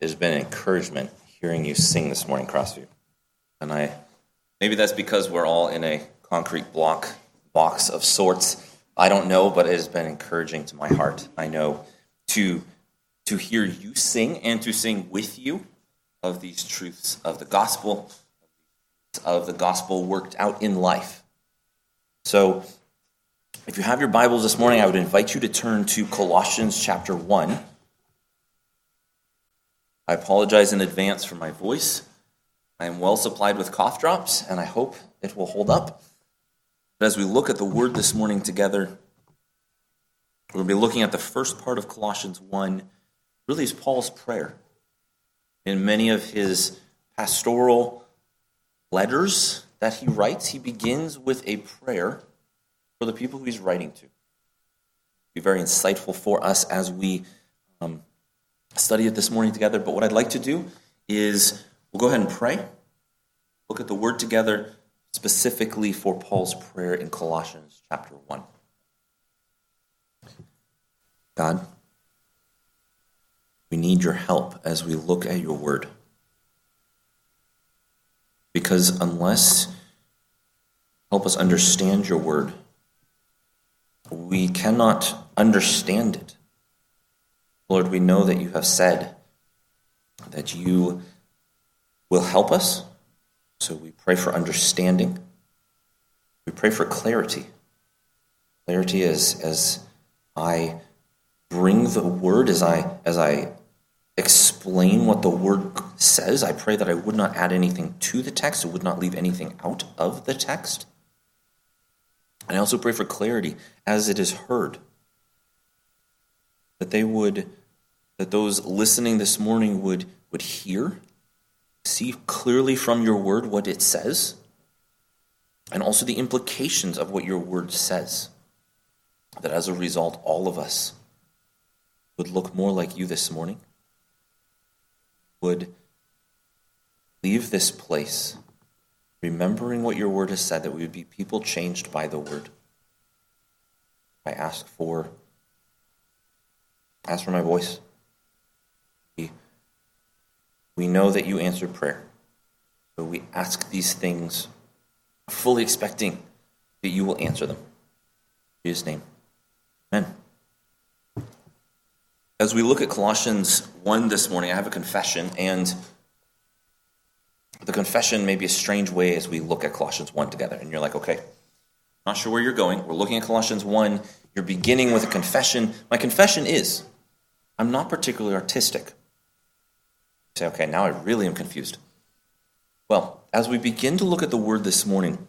it has been an encouragement hearing you sing this morning, Crossview. And I maybe that's because we're all in a concrete block box of sorts. I don't know, but it has been encouraging to my heart. I know to to hear you sing and to sing with you of these truths of the gospel, of the gospel worked out in life. So, if you have your Bibles this morning, I would invite you to turn to Colossians chapter 1. I apologize in advance for my voice. I am well supplied with cough drops, and I hope it will hold up. But as we look at the word this morning together, we're going to be looking at the first part of Colossians 1, really is Paul's prayer. In many of his pastoral letters that he writes, he begins with a prayer for the people who he's writing to. Be very insightful for us as we um, study it this morning together. But what I'd like to do is we'll go ahead and pray, look at the word together, specifically for Paul's prayer in Colossians chapter 1. God, we need your help as we look at your word. Because unless help us understand your word, we cannot understand it. Lord, we know that you have said that you will help us. So we pray for understanding. We pray for clarity. Clarity as, as I bring the word, as I, as I explain what the word says. I pray that I would not add anything to the text, I would not leave anything out of the text. And I also pray for clarity as it is heard. That they would, that those listening this morning would, would hear, see clearly from your word what it says, and also the implications of what your word says. That as a result, all of us would look more like you this morning, would leave this place remembering what your word has said, that we would be people changed by the word. I ask for ask for my voice. We, know that you answer prayer. So we ask these things fully expecting that you will answer them. In Jesus' name. Amen. As we look at Colossians 1 this morning, I have a confession, and the confession may be a strange way as we look at Colossians 1 together. And you're like, okay, not sure where you're going. We're looking at Colossians 1. You're beginning with a confession. My confession is I'm not particularly artistic. Say, okay, now I really am confused. Well, as we begin to look at the word this morning,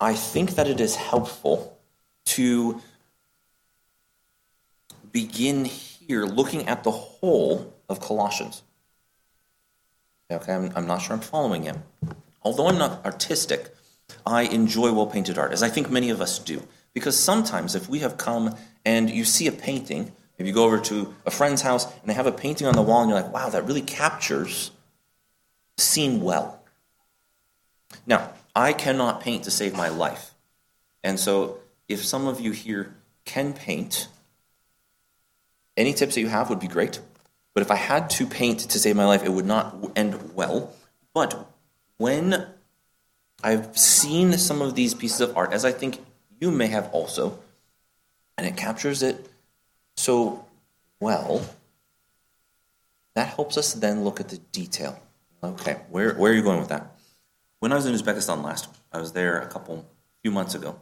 I think that it is helpful to begin here looking at the whole of Colossians. Okay, I'm, I'm not sure I'm following him. Although I'm not artistic, I enjoy well painted art, as I think many of us do. Because sometimes if we have come and you see a painting, if you go over to a friend's house and they have a painting on the wall and you're like, wow, that really captures the scene well. Now, I cannot paint to save my life. And so if some of you here can paint, any tips that you have would be great. But if I had to paint to save my life, it would not end well. But when I've seen some of these pieces of art, as I think you may have also, and it captures it so well, that helps us then look at the detail. Okay, where, where are you going with that? When I was in Uzbekistan last, I was there a couple, few months ago.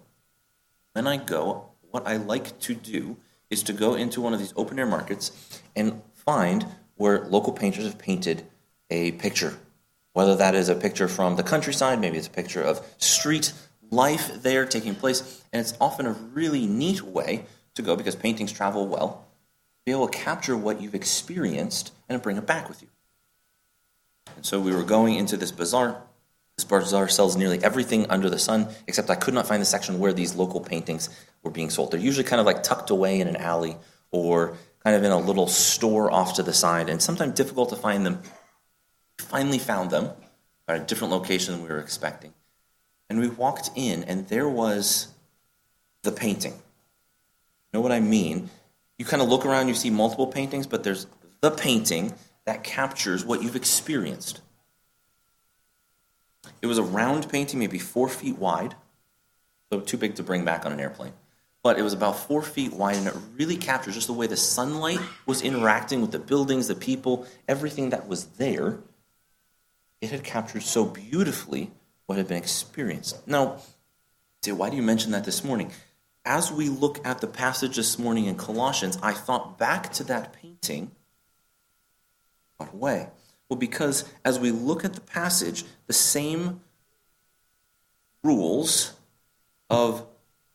When I go, what I like to do is to go into one of these open air markets and find where local painters have painted a picture. Whether that is a picture from the countryside, maybe it's a picture of street life there taking place. And it's often a really neat way to go because paintings travel well, be able to capture what you've experienced and bring it back with you. And so we were going into this bazaar. This bazaar sells nearly everything under the sun, except I could not find the section where these local paintings were being sold. They're usually kind of like tucked away in an alley or kind of in a little store off to the side, and sometimes difficult to find them. We finally found them at a different location than we were expecting. And we walked in, and there was the painting. Know what I mean? You kind of look around, you see multiple paintings, but there's the painting that captures what you've experienced. It was a round painting, maybe four feet wide, so too big to bring back on an airplane. But it was about four feet wide, and it really captures just the way the sunlight was interacting with the buildings, the people, everything that was there. It had captured so beautifully what had been experienced. Now, why do you mention that this morning? As we look at the passage this morning in Colossians, I thought back to that painting. What way? Well, because as we look at the passage, the same rules of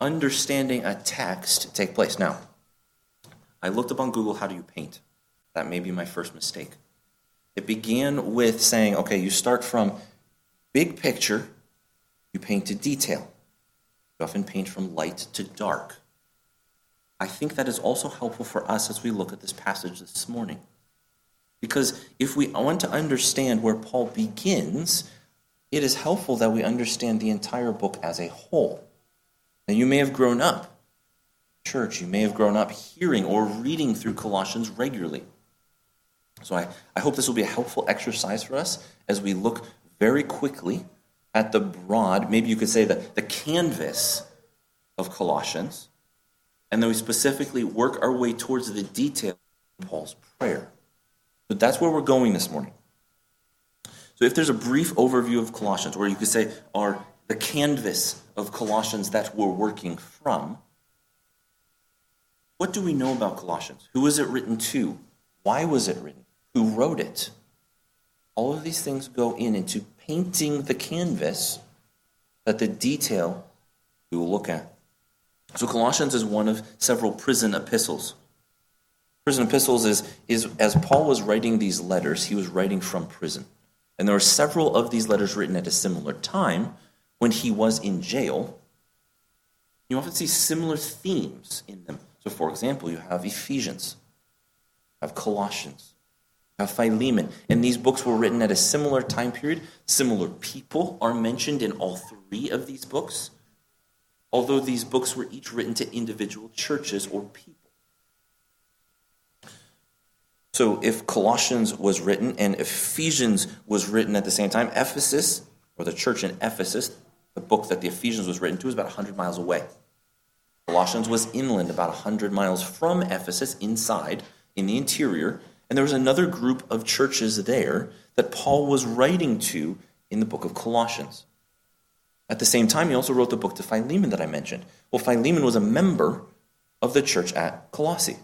understanding a text take place. Now, I looked up on Google, how do you paint? That may be my first mistake. It began with saying, okay, you start from big picture, you paint to detail. You often paint from light to dark. I think that is also helpful for us as we look at this passage this morning. Because if we want to understand where Paul begins, it is helpful that we understand the entire book as a whole. Now, you may have grown up, church, you may have grown up hearing or reading through Colossians regularly. So I, I hope this will be a helpful exercise for us as we look very quickly at the broad, maybe you could say the, the canvas of Colossians, and then we specifically work our way towards the detail of Paul's prayer. So that's where we're going this morning. So if there's a brief overview of Colossians, where you could say are the canvas of Colossians that we're working from, what do we know about Colossians? Who was it written to? Why was it written? Who wrote it? All of these things go in into painting the canvas that the detail we will look at. So Colossians is one of several prison epistles. Prison epistles is, is as Paul was writing these letters, he was writing from prison. And there were several of these letters written at a similar time when he was in jail. You often see similar themes in them. So, for example, you have Ephesians, you have Colossians, Philemon. And these books were written at a similar time period. Similar people are mentioned in all three of these books, although these books were each written to individual churches or people. So if Colossians was written and Ephesians was written at the same time, Ephesus, or the church in Ephesus, the book that the Ephesians was written to, was about 100 miles away. Colossians was inland, about 100 miles from Ephesus, inside, in the interior. And there was another group of churches there that Paul was writing to in the book of Colossians. At the same time, he also wrote the book to Philemon that I mentioned. Well, Philemon was a member of the church at Colossae.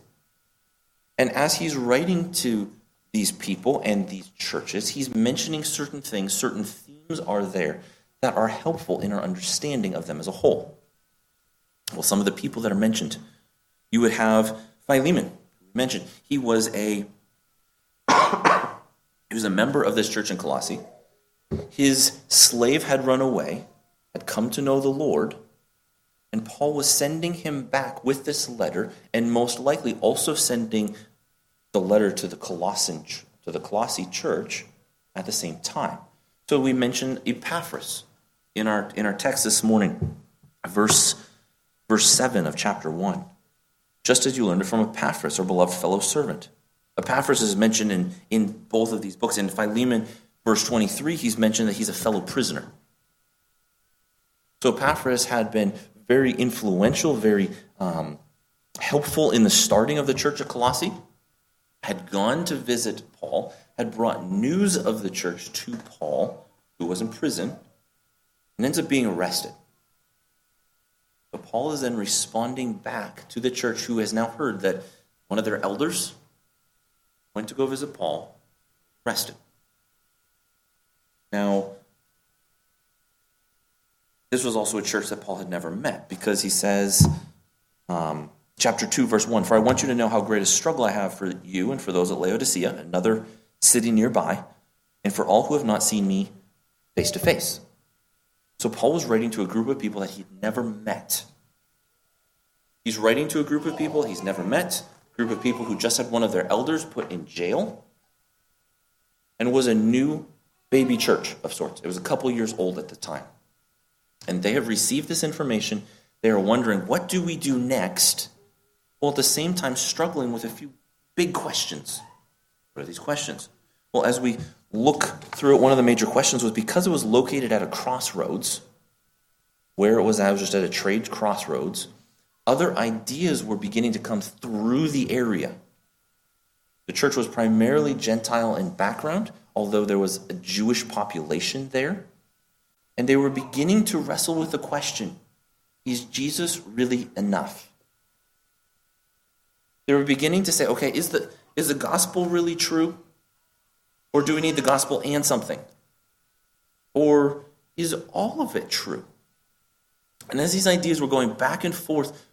And as he's writing to these people and these churches, he's mentioning certain things, certain themes are there that are helpful in our understanding of them as a whole. Well, some of the people that are mentioned, you would have Philemon, mentioned. He was a he was a member of this church in Colossae. His slave had run away, had come to know the Lord, and Paul was sending him back with this letter, and most likely also sending the letter to the Colossian to the Colossae church at the same time. So we mentioned Epaphras in our in our text this morning, verse verse seven of chapter one. Just as you learned it from Epaphras, our beloved fellow servant. Epaphras is mentioned in, in both of these books. And in Philemon, verse 23, he's mentioned that he's a fellow prisoner. So Epaphras had been very influential, very um, helpful in the starting of the church of Colossae, had gone to visit Paul, had brought news of the church to Paul, who was in prison, and ends up being arrested. But Paul is then responding back to the church who has now heard that one of their elders went to go visit Paul, arrested. Now, this was also a church that Paul had never met because he says, um, chapter 2, verse 1 For I want you to know how great a struggle I have for you and for those at Laodicea, another city nearby, and for all who have not seen me face to face. So Paul was writing to a group of people that he'd never met. He's writing to a group of people he's never met, group of people who just had one of their elders put in jail, and was a new baby church of sorts. It was a couple years old at the time. And they have received this information. They are wondering, what do we do next? While at the same time struggling with a few big questions. What are these questions? Well, as we look through it, one of the major questions was because it was located at a crossroads, where it was, I was just at a trade crossroads, other ideas were beginning to come through the area. The church was primarily Gentile in background, although there was a Jewish population there. And they were beginning to wrestle with the question is Jesus really enough? They were beginning to say, okay, is the, is the gospel really true? Or do we need the gospel and something? Or is all of it true? And as these ideas were going back and forth,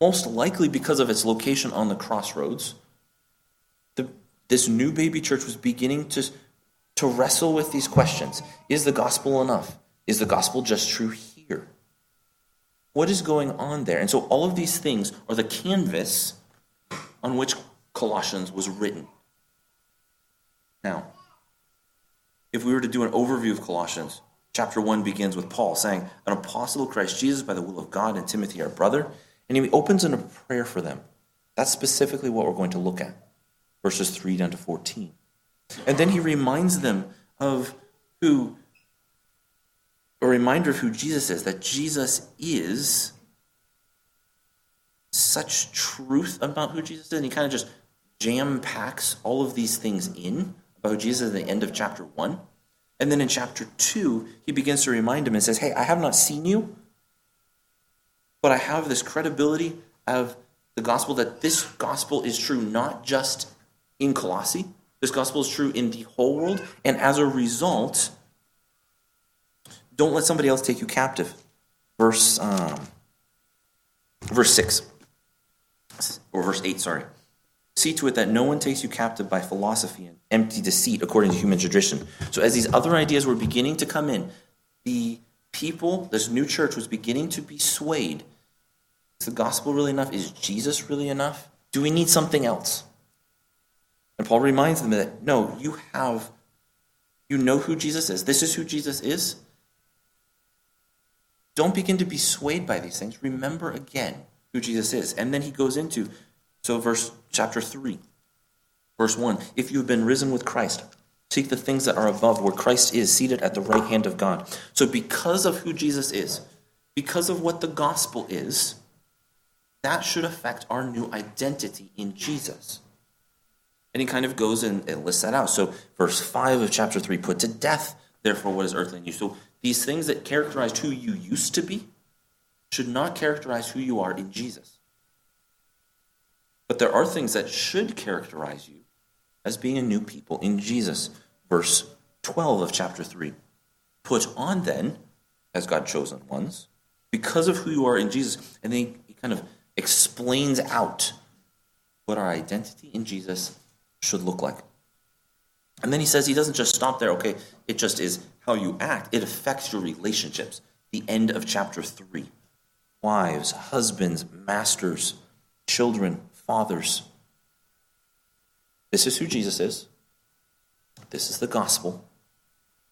most likely because of its location on the crossroads, the, this new baby church was beginning to, to wrestle with these questions. Is the gospel enough? Is the gospel just true here? What is going on there? And so all of these things are the canvas on which Colossians was written. Now, if we were to do an overview of Colossians, chapter 1 begins with Paul saying, An apostle of Christ Jesus by the will of God, and Timothy, our brother. And he opens in a prayer for them. That's specifically what we're going to look at, verses 3 down to 14. And then he reminds them of who, a reminder of who Jesus is, that Jesus is such truth about who Jesus is. And he kind of just jam packs all of these things in about Jesus at the end of chapter 1. And then in chapter 2, he begins to remind him and says, Hey, I have not seen you, but I have this credibility of the gospel that this gospel is true not just in Colossae, this gospel is true in the whole world. And as a result, don't let somebody else take you captive. Verse, um, verse 6, or verse 8, sorry. See to it that no one takes you captive by philosophy and empty deceit according to human tradition. So, as these other ideas were beginning to come in, the people, this new church, was beginning to be swayed. Is the gospel really enough? Is Jesus really enough? Do we need something else? And Paul reminds them that no, you have, you know who Jesus is. This is who Jesus is. Don't begin to be swayed by these things. Remember again who Jesus is. And then he goes into, so verse chapter 3, verse 1 If you have been risen with Christ, seek the things that are above where Christ is, seated at the right hand of God. So because of who Jesus is, because of what the gospel is, that should affect our new identity in Jesus. And he kind of goes and, lists that out. So, verse 5 of chapter 3 put to death, therefore, what is earthly in you. So, these things that characterized who you used to be should not characterize who you are in Jesus. But there are things that should characterize you as being a new people in Jesus. Verse 12 of chapter 3. Put on then, as God chosen ones, because of who you are in Jesus. And then he kind of explains out what our identity in Jesus should look like. And then he says he doesn't just stop there, okay, it just is how you act, it affects your relationships. The end of chapter 3. Wives, husbands, masters, children, fathers. This is who Jesus is. This is the gospel.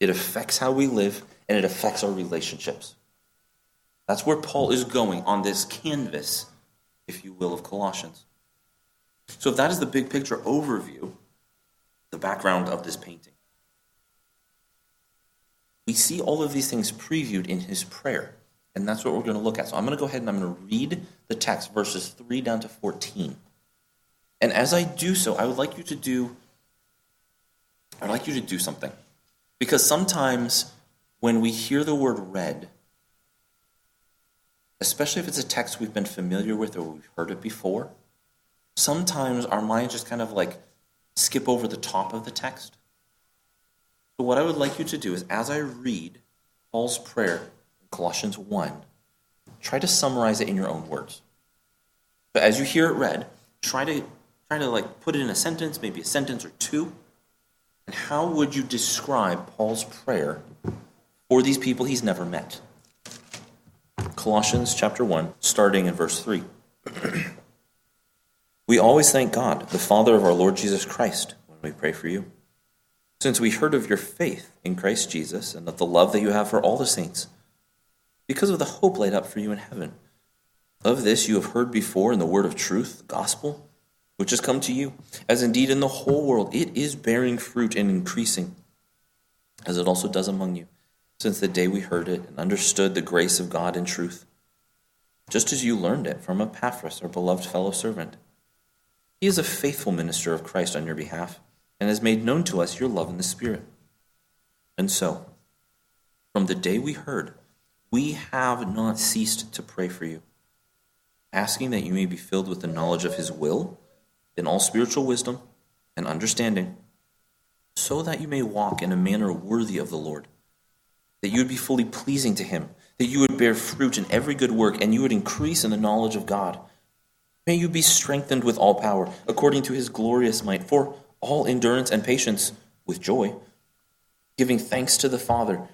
It affects how we live and it affects our relationships. That's where Paul is going on this canvas, if you will, of Colossians. So, if that is the big picture overview, the background of this painting, we see all of these things previewed in his prayer. And that's what we're going to look at. So, I'm going to go ahead and I'm going to read the text, verses 3 down to 14. And as I do so, I would like you to do I'd like you to do something. Because sometimes when we hear the word read, especially if it's a text we've been familiar with or we've heard it before, sometimes our minds just kind of like skip over the top of the text. So, what I would like you to do is, as I read Paul's prayer in Colossians 1, try to summarize it in your own words. But as you hear it read, try to try to like put it in a sentence, maybe a sentence or two. And how would you describe Paul's prayer for these people he's never met? Colossians chapter 1, starting in verse 3. We always thank God, the Father of our Lord Jesus Christ, when we pray for you, since we heard of your faith in Christ Jesus and of the love that you have for all the saints, because of the hope laid up for you in heaven. Of this you have heard before in the word of truth, the gospel, which has come to you, as indeed in the whole world it is bearing fruit and increasing, as it also does among you, since the day we heard it and understood the grace of God in truth, just as you learned it from Epaphras, our beloved fellow servant. He is a faithful minister of Christ on your behalf, and has made known to us your love in the Spirit. And so, from the day we heard, we have not ceased to pray for you, asking that you may be filled with the knowledge of His will in all spiritual wisdom and understanding, so that you may walk in a manner worthy of the Lord, that you would be fully pleasing to Him, that you would bear fruit in every good work, and you would increase in the knowledge of God. May you be strengthened with all power, according to His glorious might, for all endurance and patience with joy, giving thanks to the Father who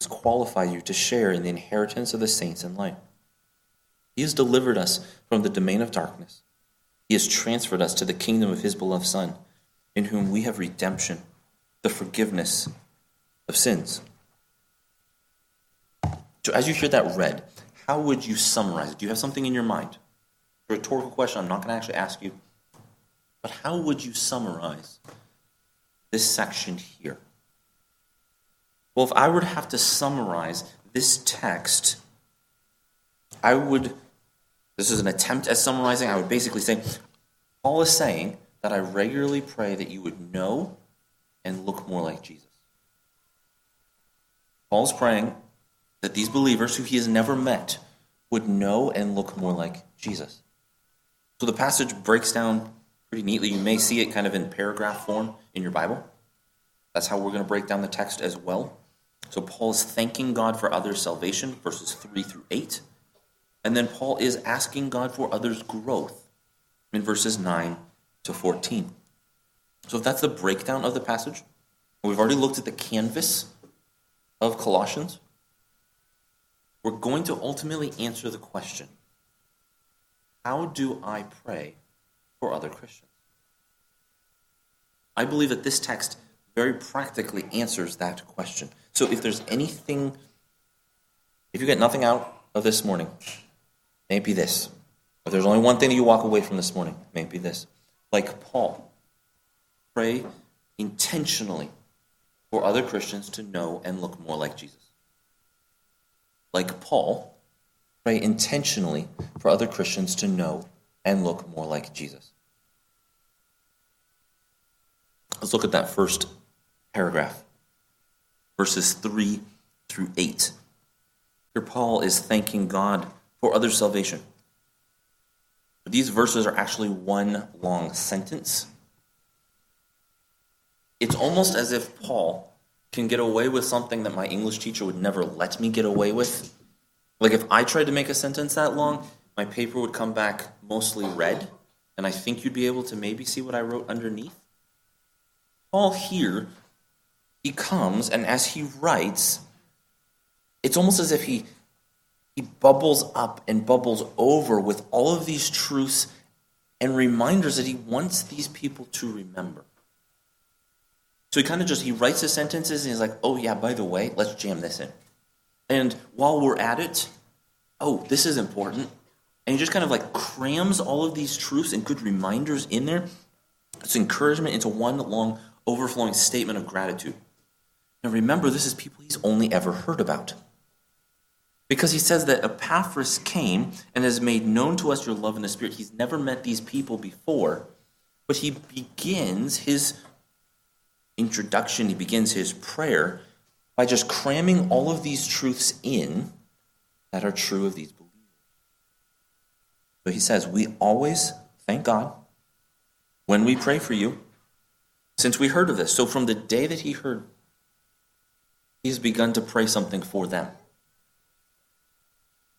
has qualified you to share in the inheritance of the saints in light. He has delivered us from the domain of darkness he has transferred us to the kingdom of his beloved Son, in whom we have redemption, the forgiveness of sins. So, as you hear that read, how would you summarize it? Do you have something in your mind? a rhetorical question I'm not going to actually ask you. But how would you summarize this section here? Well, if I were to have to summarize this text, I would this is an attempt at summarizing. I would basically say Paul is saying that I regularly pray that you would know and look more like Jesus. Paul's praying that these believers who he has never met would know and look more like Jesus. So the passage breaks down pretty neatly. You may see it kind of in paragraph form in your Bible. That's how we're going to break down the text as well. So Paul is thanking God for others' salvation, verses 3 through 8. And then Paul is asking God for others' growth in verses 9 to 14. So if that's the breakdown of the passage, we've already looked at the canvas of Colossians, we're going to ultimately answer the question how do I pray for other Christians? I believe that this text very practically answers that question. So if there's anything, if you get nothing out of this morning, May it be this. If there's only one thing that you walk away from this morning, may it be this. Like Paul, pray intentionally for other Christians to know and look more like Jesus. Like Paul, pray intentionally for other Christians to know and look more like Jesus. Let's look at that first paragraph, verses 3 through 8. Here, Paul is thanking God for other salvation. These verses are actually one long sentence. It's almost as if Paul can get away with something that my English teacher would never let me get away with. Like if I tried to make a sentence that long, my paper would come back mostly red, and I think you'd be able to maybe see what I wrote underneath. Paul here, he comes, and as he writes, it's almost as if he he bubbles up and bubbles over with all of these truths and reminders that he wants these people to remember. So he kind of just he writes his sentences and he's like, "Oh yeah, by the way, let's jam this in." And while we're at it, oh, this is important. And he just kind of like crams all of these truths and good reminders in there. It's encouragement into one long overflowing statement of gratitude. Now remember, this is people he's only ever heard about. Because he says that Epaphras came and has made known to us your love in the Spirit. He's never met these people before, but he begins his introduction, he begins his prayer by just cramming all of these truths in that are true of these believers. So he says, We always thank God when we pray for you, since we heard of this. So from the day that he heard, he's begun to pray something for them.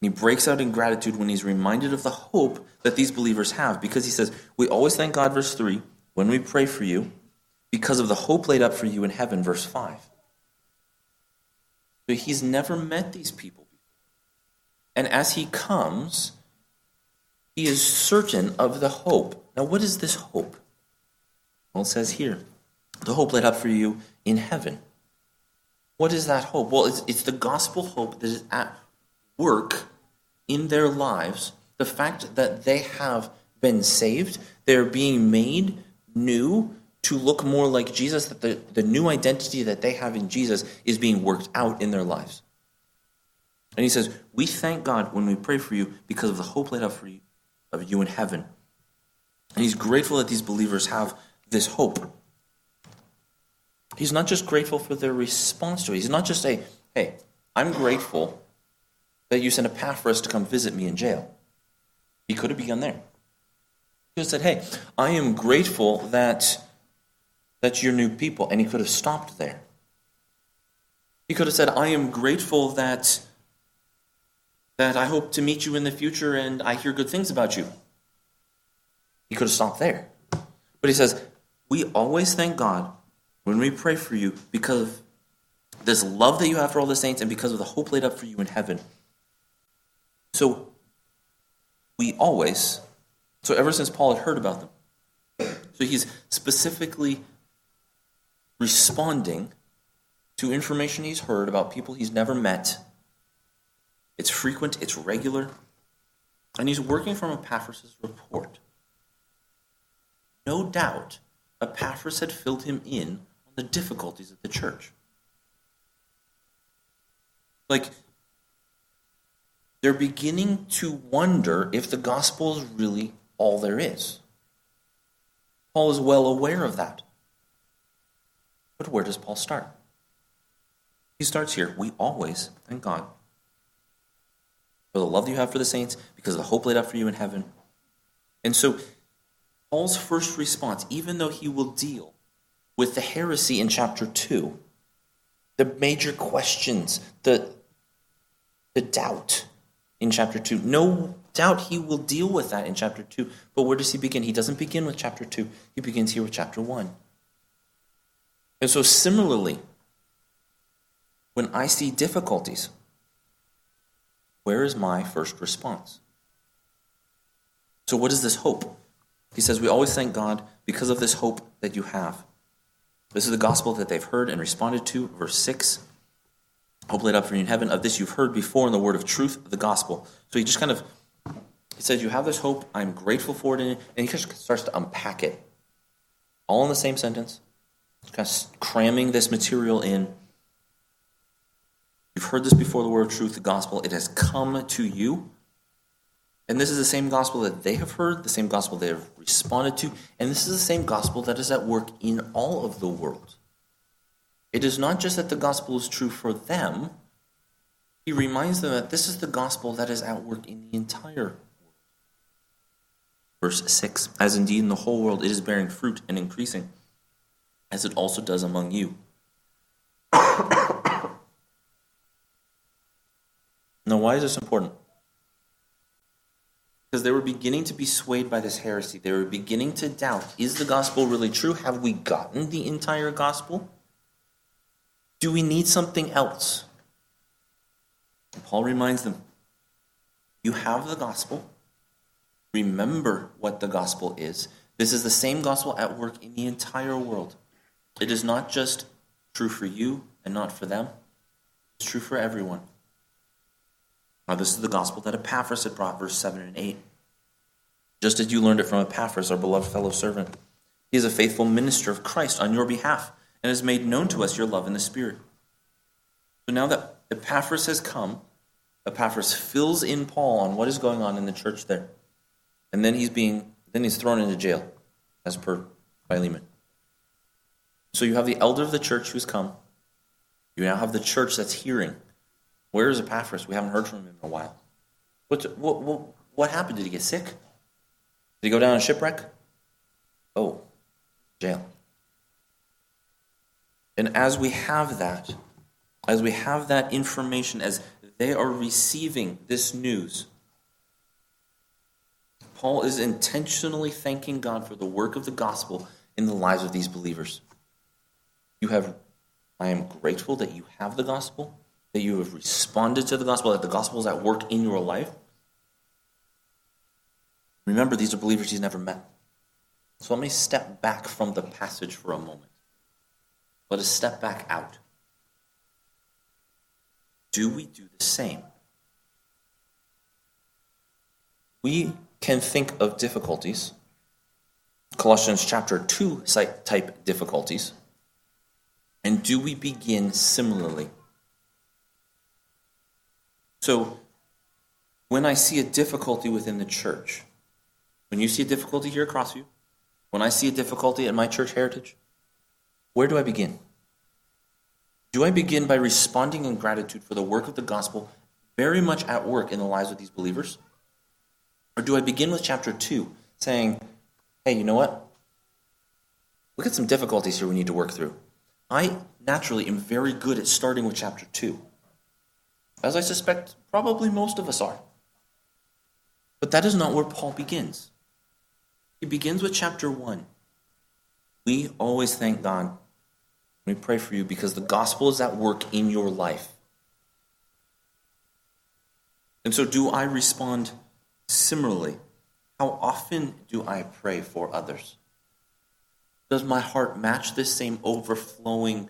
He breaks out in gratitude when he's reminded of the hope that these believers have because he says, We always thank God, verse 3, when we pray for you, because of the hope laid up for you in heaven, verse 5. So he's never met these people before. And as he comes, he is certain of the hope. Now, what is this hope? Well, it says here, the hope laid up for you in heaven. What is that hope? Well, it's, it's the gospel hope that is at work in their lives, the fact that they have been saved. They're being made new to look more like Jesus, that the, the new identity that they have in Jesus is being worked out in their lives. And he says, We thank God when we pray for you because of the hope laid up for you of you in heaven. And he's grateful that these believers have this hope. He's not just grateful for their response to it. He's not just a, hey, I'm grateful that you sent Epaphras to come visit me in jail. He could have begun there. He could have said, hey, I am grateful that, that you're new people. And he could have stopped there. He could have said, I am grateful that, that I hope to meet you in the future and I hear good things about you. He could have stopped there. But he says, We always thank God when we pray for you because of this love that you have for all the saints and because of the hope laid up for you in heaven. So we always, so ever since Paul had heard about them, so he's specifically responding to information he's heard about people he's never met. It's frequent, it's regular, and he's working from Epaphras' report. No doubt, Epaphras had filled him in on the difficulties of the church. Like, they're beginning to wonder if the gospel is really all there is. Paul is well aware of that. But where does Paul start? He starts here. We always thank God for the love you have for the saints, because of the hope laid up for you in heaven. And so, Paul's first response, even though he will deal with the heresy in chapter 2, the major questions, the, the doubt in chapter 2, no doubt he will deal with that in chapter 2. But where does he begin? He doesn't begin with chapter 2, he begins here with chapter 1. And so, similarly, when I see difficulties, where is my first response? So, what is this hope? He says, We always thank God because of this hope that you have. This is the gospel that they've heard and responded to. Verse 6 Hope laid up for you in heaven. Of this you've heard before in the word of truth, the gospel. So he just kind of he says, You have this hope. I'm grateful for it. And he just starts to unpack it. All in the same sentence. Kind of cramming this material in. You've heard this before the word of truth, the gospel. It has come to you. And this is the same gospel that they have heard, the same gospel they have responded to, and this is the same gospel that is at work in all of the world. It is not just that the gospel is true for them, he reminds them that this is the gospel that is at work in the entire world. Verse 6 As indeed in the whole world it is bearing fruit and increasing, as it also does among you. now, why is this important? Because they were beginning to be swayed by this heresy. They were beginning to doubt is the gospel really true? Have we gotten the entire gospel? Do we need something else? Paul reminds them you have the gospel. Remember what the gospel is. This is the same gospel at work in the entire world. It is not just true for you and not for them, it's true for everyone. Now, this is the gospel that Epaphras had brought, verse 7 and 8. Just as you learned it from Epaphras, our beloved fellow servant. He is a faithful minister of Christ on your behalf and has made known to us your love in the Spirit. So now that Epaphras has come, Epaphras fills in Paul on what is going on in the church there. And then he's being then he's thrown into jail, as per Philemon. So you have the elder of the church who's come. You now have the church that's hearing. Where is Epaphras? We haven't heard from him in a while. What, what, what, what happened? Did he get sick? Did he go down a shipwreck? Oh, jail. And as we have that, as we have that information, as they are receiving this news, Paul is intentionally thanking God for the work of the gospel in the lives of these believers. You have, I am grateful that you have the gospel that you have responded to the gospel, that the gospel is at work in your life. Remember, these are believers he's never met. So let me step back from the passage for a moment. Let us step back out. Do we do the same? We can think of difficulties, Colossians chapter 2 type difficulties, and do we begin similarly? So, when I see a difficulty within the church, when you see a difficulty here at Crossview, when I see a difficulty in my church heritage, where do I begin? Do I begin by responding in gratitude for the work of the gospel very much at work in the lives of these believers? Or do I begin with chapter 2 saying, hey, you know what? Look at some difficulties here we need to work through. I naturally am very good at starting with chapter 2, as I suspect probably most of us are. But that is not where Paul begins. He begins with chapter 1. We always thank God. We pray for you because the gospel is at work in your life. And so, do I respond similarly? How often do I pray for others? Does my heart match this same overflowing,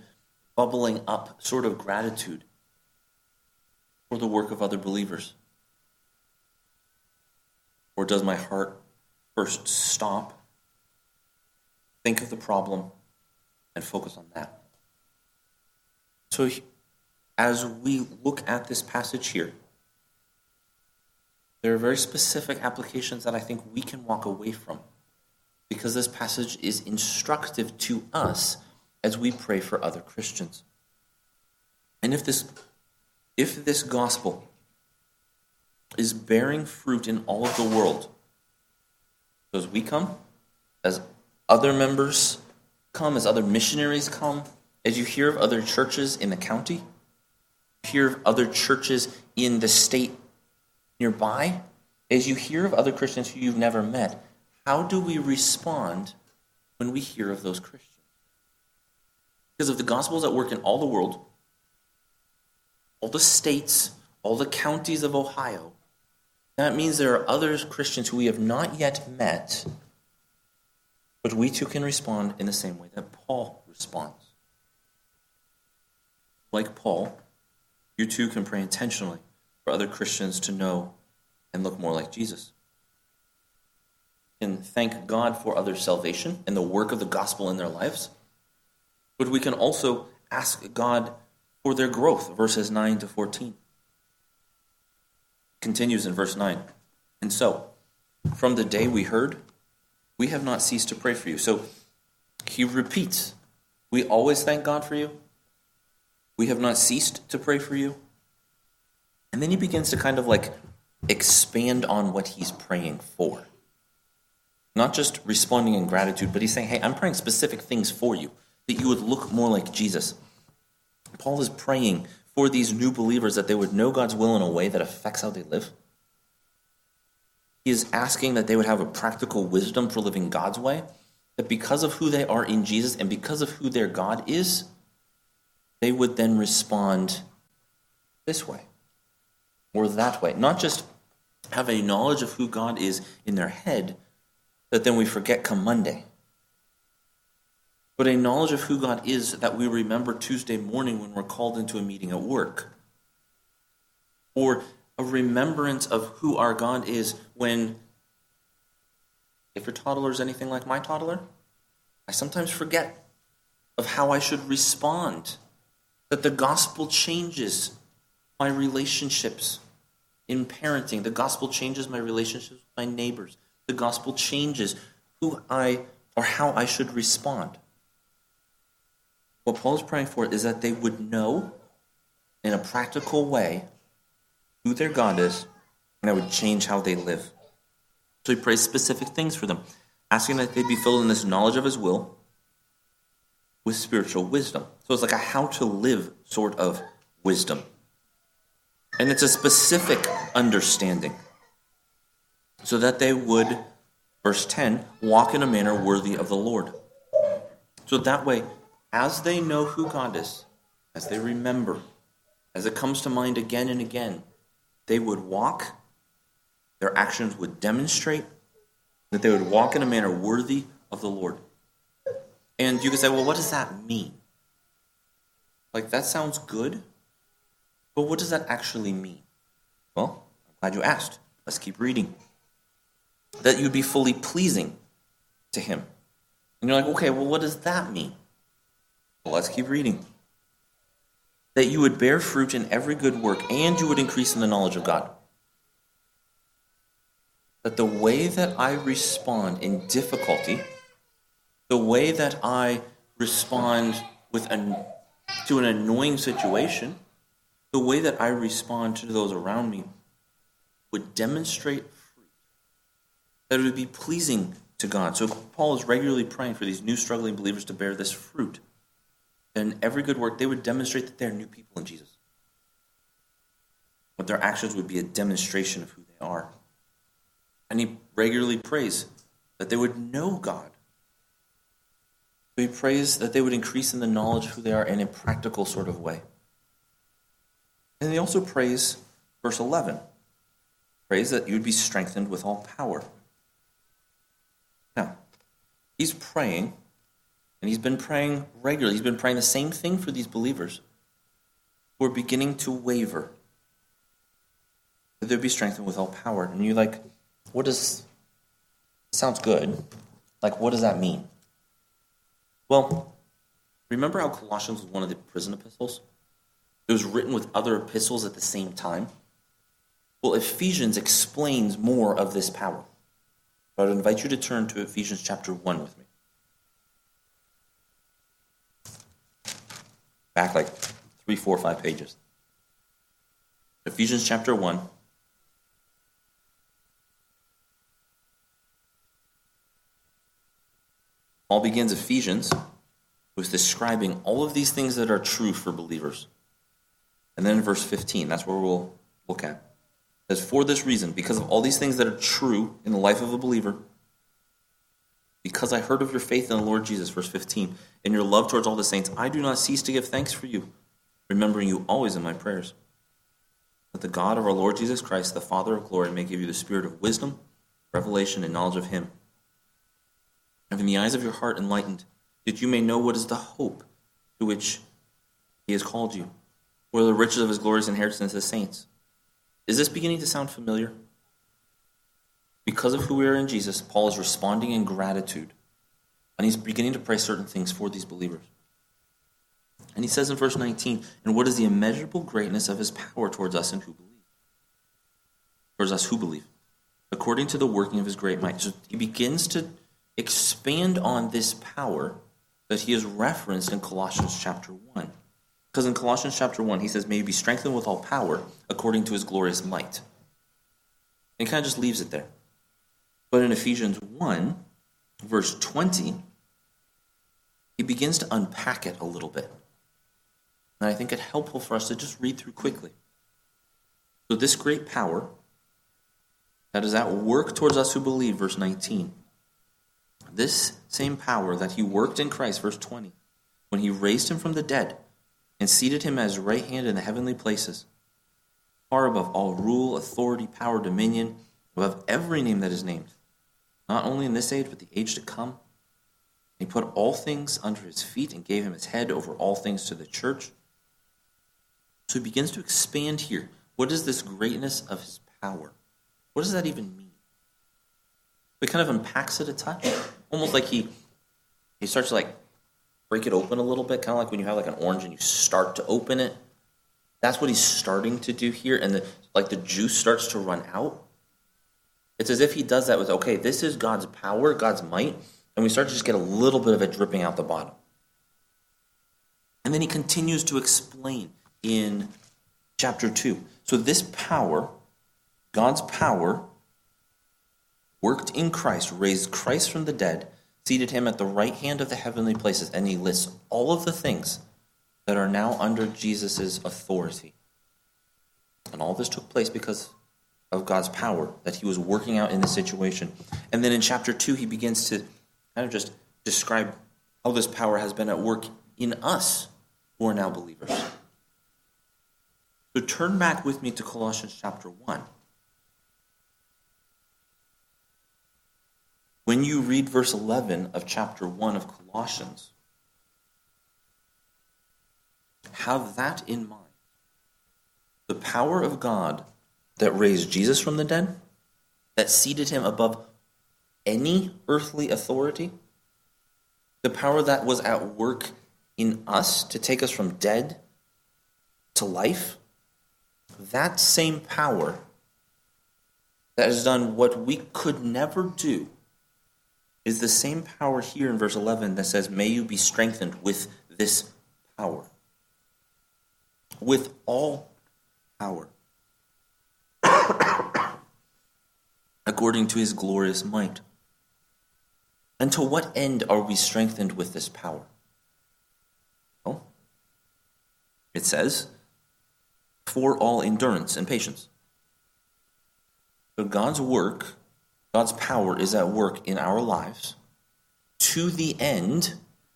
bubbling up sort of gratitude for the work of other believers? Or does my heart first stop, think of the problem, and focus on that? So, as we look at this passage here, there are very specific applications that I think we can walk away from because this passage is instructive to us as we pray for other Christians. And if this if this gospel is bearing fruit in all of the world, so as we come, as other members come, as other missionaries come, as you hear of other churches in the county, hear of other churches in the state nearby, as you hear of other Christians who you've never met, how do we respond when we hear of those Christians? Because if the gospel is at work in all the world, all the states, all the counties of Ohio, that means there are other Christians who we have not yet met, but we too can respond in the same way that Paul responds. Like Paul, you too can pray intentionally for other Christians to know and look more like Jesus. And thank God for other salvation and the work of the gospel in their lives. But we can also ask God for their growth, verses 9 to 14. Continues in verse 9. And so, from the day we heard, we have not ceased to pray for you. So he repeats, We always thank God for you. We have not ceased to pray for you. And then he begins to kind of like expand on what he's praying for. Not just responding in gratitude, but he's saying, hey, I'm praying specific things for you, that you would look more like Jesus. Paul is praying for these new believers that they would know God's will in a way that affects how they live. He is asking that they would have a practical wisdom for living God's way, that because of who they are in Jesus and because of who their God is, they would then respond this way or that way. Not just have a knowledge of who God is in their head that then we forget come Monday, but a knowledge of who God is that we remember Tuesday morning when we're called into a meeting at work, or a remembrance of who our God is when, if your toddler is anything like my toddler, I sometimes forget of how I should respond. That the gospel changes my relationships in parenting. The gospel changes my relationships with my neighbors. The gospel changes who I or how I should respond. What Paul is praying for is that they would know in a practical way who their God is, and that would change how they live. So he prays specific things for them, asking that they be filled in this knowledge of his will with spiritual wisdom. So it's like a how to live sort of wisdom. And it's a specific understanding. So that they would, verse 10, walk in a manner worthy of the Lord. So that way, as they know who God is, as they remember, as it comes to mind again and again, they would walk, their actions would demonstrate that they would walk in a manner worthy of the Lord. And you could say, well, what does that mean? Like, that sounds good. But what does that actually mean? Well, I'm glad you asked. Let's keep reading. that you'd be fully pleasing to Him. And you're like, okay, well, what does that mean? Well, let's keep reading. That you would bear fruit in every good work and you would increase in the knowledge of God. That the way that I respond in difficulty, the way that I respond with an, to an annoying situation, the way that I respond to those around me would demonstrate fruit. That it would be pleasing to God. So Paul is regularly praying for these new struggling believers to bear this fruit. And every good work, they would demonstrate that they're new people in Jesus. But their actions would be a demonstration of who they are. And he regularly prays that they would know God. He prays that they would increase in the knowledge of who they are in a practical sort of way. And he also prays, verse 11, prays that you would be strengthened with all power. Now, he's praying, and he's been praying regularly. He's been praying the same thing for these believers who are beginning to waver. That they'd be strengthened with all power. And you're like, what does sounds good. Like, what does that mean? Well, remember how Colossians was one of the prison epistles? It was written with other epistles at the same time. Well, Ephesians explains more of this power. But I would invite you to turn to Ephesians chapter 1 with me. Back like three, four, five pages. Ephesians chapter 1. Paul begins Ephesians with describing all of these things that are true for believers. And then in verse 15, that's where we'll look at. It says, For this reason, because of all these things that are true in the life of a believer, because I heard of your faith in the Lord Jesus, verse 15, and your love towards all the saints, I do not cease to give thanks for you, remembering you always in my prayers. That the God of our Lord Jesus Christ, the Father of glory, may give you the spirit of wisdom, revelation, and knowledge of him having the eyes of your heart enlightened, that you may know what is the hope to which he has called you, or the riches of his glorious inheritance as saints. Is this beginning to sound familiar? Because of who we are in Jesus, Paul is responding in gratitude, and he's beginning to pray certain things for these believers. And he says in verse 19, And what is the immeasurable greatness of his power towards us and who believe? Towards us who believe, according to the working of his great might. So he begins to expand on this power that he has referenced in Colossians chapter 1. Because in Colossians chapter 1, he says, May you be strengthened with all power according to his glorious might. And kind of just leaves it there. But in Ephesians 1, verse 20, he begins to unpack it a little bit. And I think it's helpful for us to just read through quickly. So, this great power that is at work towards us who believe, verse 19 this same power that he worked in Christ, verse 20, when he raised him from the dead and seated him as right hand in the heavenly places, far above all rule, authority, power, dominion, above every name that is named, not only in this age, but the age to come. He put all things under his feet and gave him his head over all things to the church. So he begins to expand here. What is this greatness of his power? What does that even mean? He kind of unpacks it a touch almost like he he starts to like break it open a little bit, kind of like when you have like an orange and you start to open it. That's what he's starting to do here, and the like the juice starts to run out. It's as if he does that with okay, this is God's power, God's might, and we start to just get a little bit of it dripping out the bottom. And then he continues to explain in chapter 2. So, this power, God's power, worked in Christ, raised Christ from the dead, seated him at the right hand of the heavenly places, and he lists all of the things that are now under Jesus' authority. And all this took place because of God's power that he was working out in the situation. And then in chapter 2, he begins to kind of just describe how this power has been at work in us who are now believers. So turn back with me to Colossians chapter 1. When you read verse 11 of chapter 1 of Colossians, have that in mind. The power of God that raised Jesus from the dead, that seated him above any earthly authority, the power that was at work in us to take us from dead to life, that same power that has done what we could never do is the same power here in verse 11 that says, May you be strengthened with this power. With all power. according to his glorious might. And to what end are we strengthened with this power? Well, it says, for all endurance and patience. So God's work, God's power is at work in our lives to the end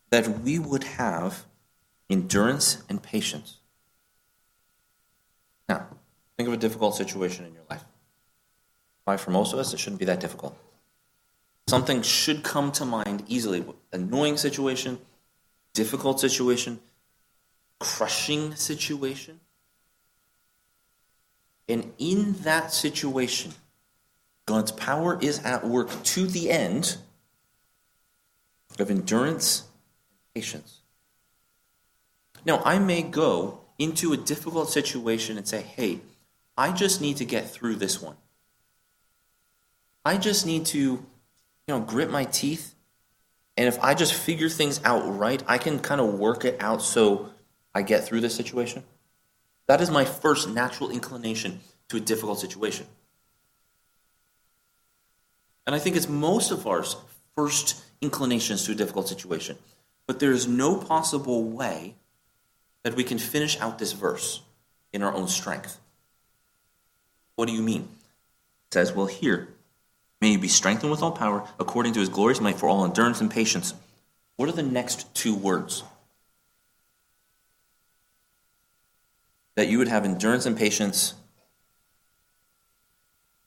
that we would have endurance and patience. Now, think of a difficult situation in your life. Why, for most of us, it shouldn't be that difficult. Something should come to mind easily. Annoying situation, difficult situation, crushing situation. And in that situation, God's power is at work to the end of endurance and patience. Now, I may go into a difficult situation and say, hey, I just need to get through this one. I just need to, you know, grit my teeth. And if I just figure things out right, I can kind of work it out so I get through this situation. That is my first natural inclination to a difficult situation. And I think it's most of our first inclinations to a difficult situation. But there is no possible way that we can finish out this verse in our own strength. What do you mean? It says, well, here, may you be strengthened with all power according to his glorious might for all endurance and patience. What are the next two words? That you would have endurance and patience.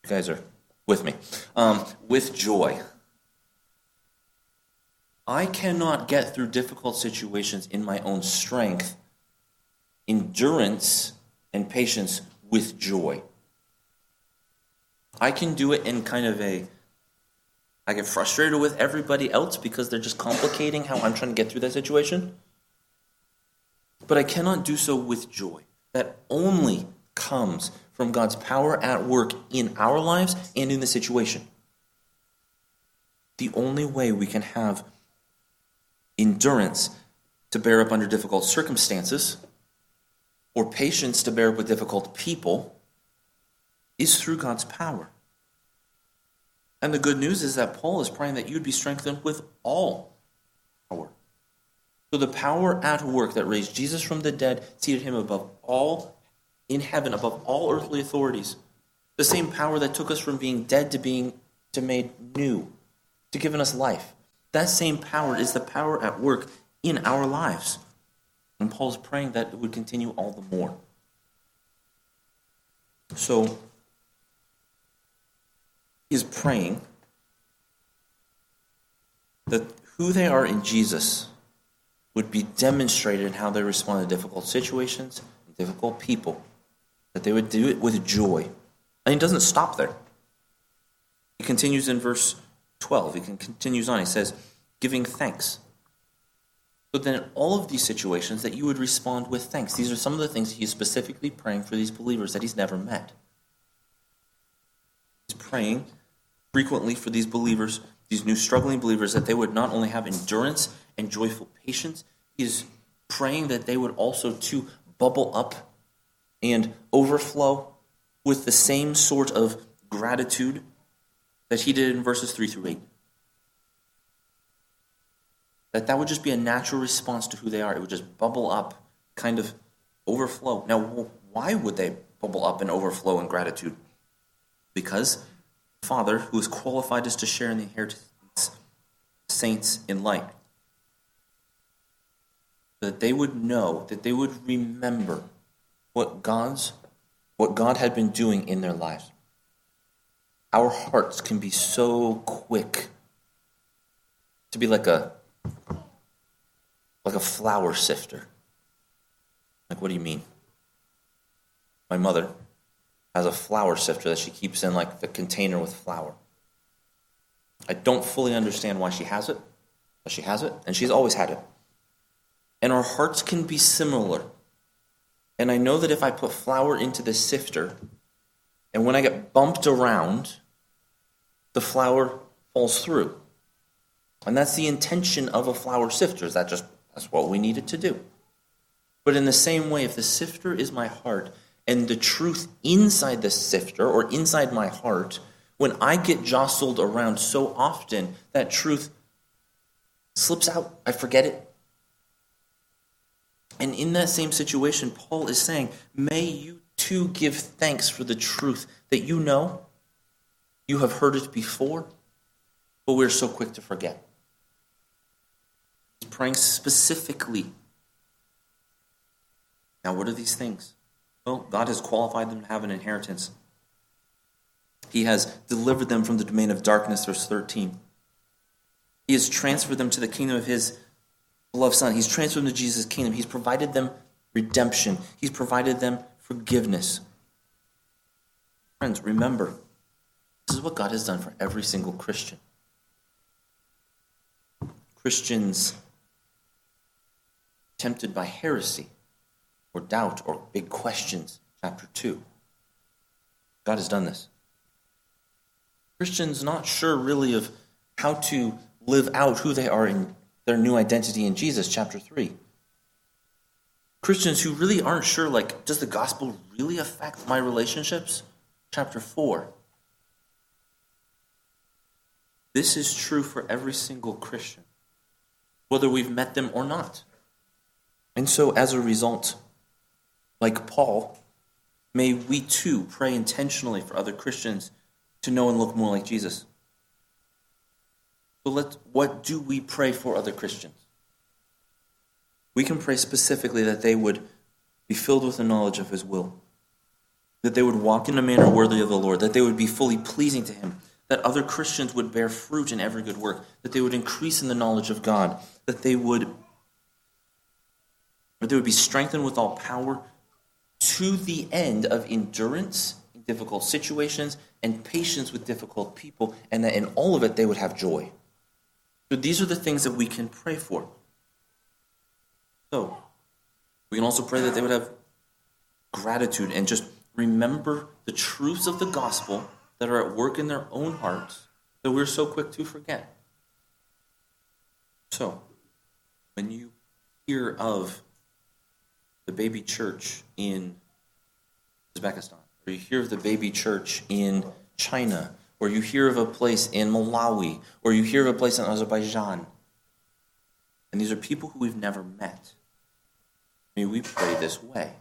You guys are with me. Um, with joy. I cannot get through difficult situations in my own strength endurance and patience with joy. I can do it in kind of a I get frustrated with everybody else because they're just complicating how I'm trying to get through that situation. But I cannot do so with joy. That only comes from God's power at work in our lives and in the situation. The only way we can have endurance to bear up under difficult circumstances or patience to bear up with difficult people is through God's power. And the good news is that Paul is praying that you'd be strengthened with all power. So the power at work that raised Jesus from the dead, seated him above all in heaven, above all earthly authorities. The same power that took us from being dead to being to made new, to giving us life. That same power is the power at work in our lives. And Paul's praying that it would continue all the more. So, he's praying that who they are in Jesus would be demonstrated in how they respond to difficult situations and difficult people. That they would do it with joy. And he doesn't stop there. He continues in verse 12. He continues on. He says, giving thanks so then, in all of these situations, that you would respond with thanks. These are some of the things he's specifically praying for these believers that he's never met. He's praying frequently for these believers, these new struggling believers, that they would not only have endurance and joyful patience, he's praying that they would also too bubble up and overflow with the same sort of gratitude that he did in verses 3 through 8 that that would just be a natural response to who they are. It would just bubble up, kind of overflow. Now, why would they bubble up and overflow in gratitude? Because the Father, who has qualified us to share in the inheritance of saints in light, that they would know, that they would remember what God's what God had been doing in their lives. Our hearts can be so quick to be like a like a flour sifter. Like, what do you mean? My mother has a flour sifter that she keeps in like the container with flour. I don't fully understand why she has it, but she has it, and she's always had it. And our hearts can be similar. And I know that if I put flour into the sifter, and when I get bumped around, the flour falls through. And that's the intention of a flour sifter. Is that just that's what we needed to do. But in the same way, if the sifter is my heart and the truth inside the sifter or inside my heart, when I get jostled around so often, that truth slips out. I forget it. And in that same situation, Paul is saying, May you too give thanks for the truth that you know. You have heard it before, but we're so quick to forget. He's praying specifically. Now, what are these things? Well, God has qualified them to have an inheritance. He has delivered them from the domain of darkness, verse 13. He has transferred them to the kingdom of his beloved Son. He's transferred them to Jesus' kingdom. He's provided them redemption. He's provided them forgiveness. Friends, remember, this is what God has done for every single Christian. Christians tempted by heresy or doubt or big questions, chapter 2. God has done this. Christians not sure really of how to live out who they are in their new identity in Jesus, chapter 3. Christians who really aren't sure, like, does the gospel really affect my relationships? Chapter 4. This is true for every single Christian, whether we've met them or not. And so, as a result, like Paul, may we too pray intentionally for other Christians to know and look more like Jesus. So, let, what do we pray for other Christians? We can pray specifically that they would be filled with the knowledge of His will, that they would walk in a manner worthy of the Lord, that they would be fully pleasing to Him, that other Christians would bear fruit in every good work, that they would increase in the knowledge of God, that they would or they would be strengthened with all power to the end of endurance in difficult situations and patience with difficult people, and that in all of it they would have joy. So these are the things that we can pray for. So we can also pray that they would have gratitude and just remember the truths of the gospel that are at work in their own hearts that we're so quick to forget. So, when you hear of the baby church in Uzbekistan, or you hear of the baby church in China, or you hear of a place in Malawi, or you hear of a place in Azerbaijan. And these are people who we've never met. May we pray this way.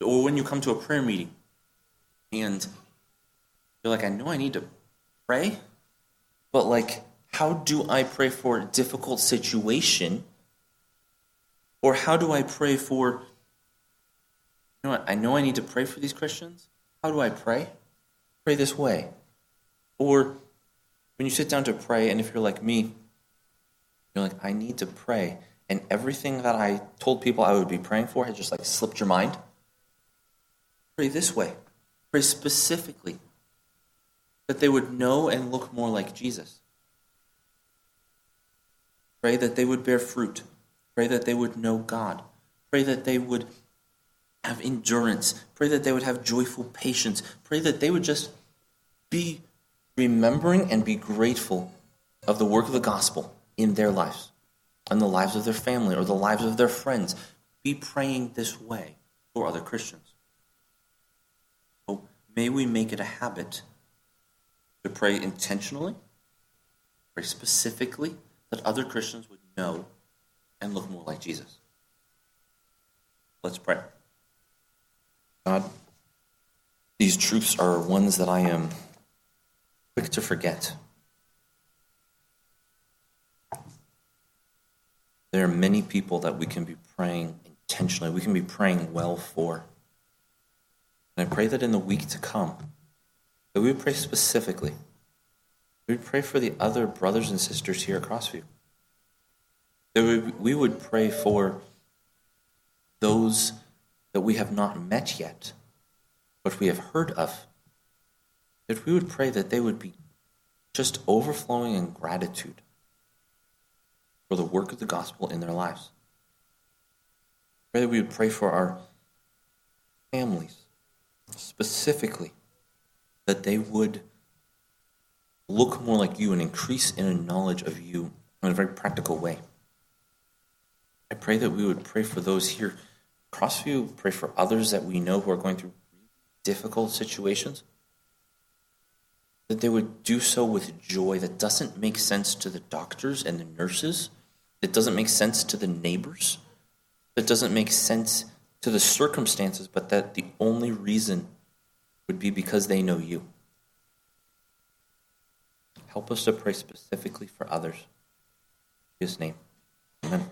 Or when you come to a prayer meeting and you're like, I know I need to pray, but like, how do I pray for a difficult situation? Or how do I pray for, you know what, I know I need to pray for these Christians. How do I pray? Pray this way. Or when you sit down to pray, and if you're like me, you're like, I need to pray. And everything that I told people I would be praying for has just like slipped your mind. Pray this way. Pray specifically that they would know and look more like Jesus. Pray that they would bear fruit. Pray that they would know God. Pray that they would have endurance. Pray that they would have joyful patience. Pray that they would just be remembering and be grateful of the work of the gospel in their lives, and the lives of their family, or the lives of their friends. Be praying this way for other Christians. So may we make it a habit to pray intentionally, pray specifically, that other Christians would know and look more like Jesus. Let's pray. God, these truths are ones that I am quick to forget. There are many people that we can be praying intentionally, we can be praying well for. And I pray that in the week to come, that we would pray specifically. We would pray for the other brothers and sisters here at Crossview. That we would pray for those that we have not met yet, but we have heard of. That we would pray that they would be just overflowing in gratitude for the work of the gospel in their lives. Pray that we would pray for our families, specifically, that they would look more like you and increase in a knowledge of you in a very practical way. I pray that we would pray for those here, Crossview, pray for others that we know who are going through difficult situations, that they would do so with joy that doesn't make sense to the doctors and the nurses, that doesn't make sense to the neighbors, that doesn't make sense to the circumstances, but that the only reason would be because they know you. Help us to pray specifically for others. In His name. Amen.